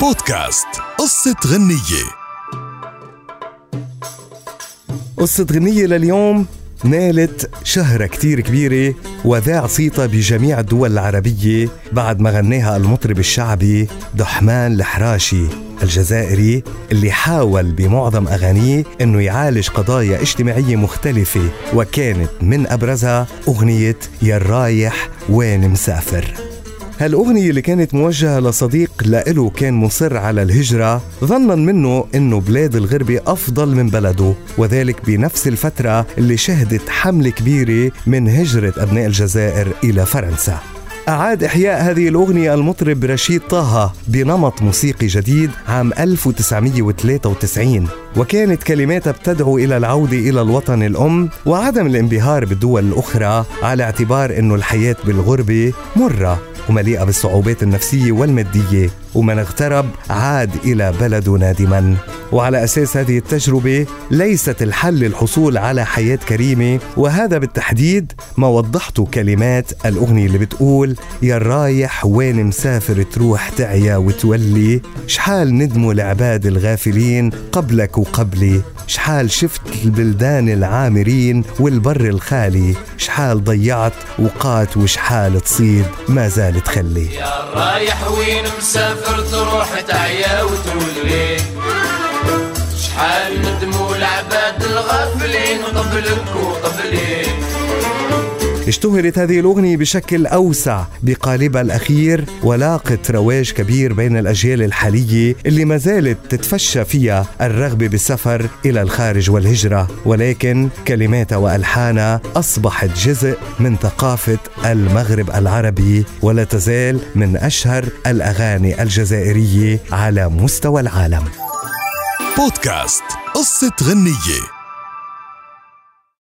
بودكاست. قصة غنية. قصة غنية لليوم نالت شهرة كتير كبيرة وذاع صيتها بجميع الدول العربية بعد ما غناها المطرب الشعبي دحمان الحراشي الجزائري اللي حاول بمعظم أغانيه أنه يعالج قضايا اجتماعية مختلفة وكانت من أبرزها أغنية يا الرايح وين مسافر. هالأغنية اللي كانت موجهة لصديق لإله كان مصر على الهجرة ظنا منه إنه بلاد الغربة أفضل من بلده وذلك بنفس الفترة اللي شهدت حملة كبيرة من هجرة أبناء الجزائر إلى فرنسا. أعاد إحياء هذه الأغنية المطرب رشيد طه بنمط موسيقي جديد عام 1993 وكانت كلماتها بتدعو إلى العودة إلى الوطن الأم وعدم الانبهار بالدول الأخرى على اعتبار أنه الحياة بالغربة مرة ومليئة بالصعوبات النفسية والمادية. ومن اغترب عاد إلى بلده نادما. وعلى أساس هذه التجربة ليست الحل الحصول على حياة كريمة وهذا بالتحديد ما وضحته كلمات الأغنية اللي بتقول يا الرايح وين مسافر تروح تعيا وتولي؟ شحال ندموا العباد الغافلين قبلك وقبلي؟ شحال شفت البلدان العامرين والبر الخالي؟ شحال ضيعت وقات وشحال تصيد ما زال تخلي. يا رايح وين مسافر تروح تعيا وتولي. شحال ندموا العباد الغافلين قبلك وقبلي اشتهرت هذه الأغنية بشكل أوسع بقالبها الأخير ولاقت رواج كبير بين الأجيال الحالية اللي ما زالت تتفشى فيها الرغبة بالسفر إلى الخارج والهجرة. ولكن كلماتها وألحانها أصبحت جزء من ثقافة المغرب العربي ولا تزال من أشهر الأغاني الجزائرية على مستوى العالم. بودكاست قصة غنية.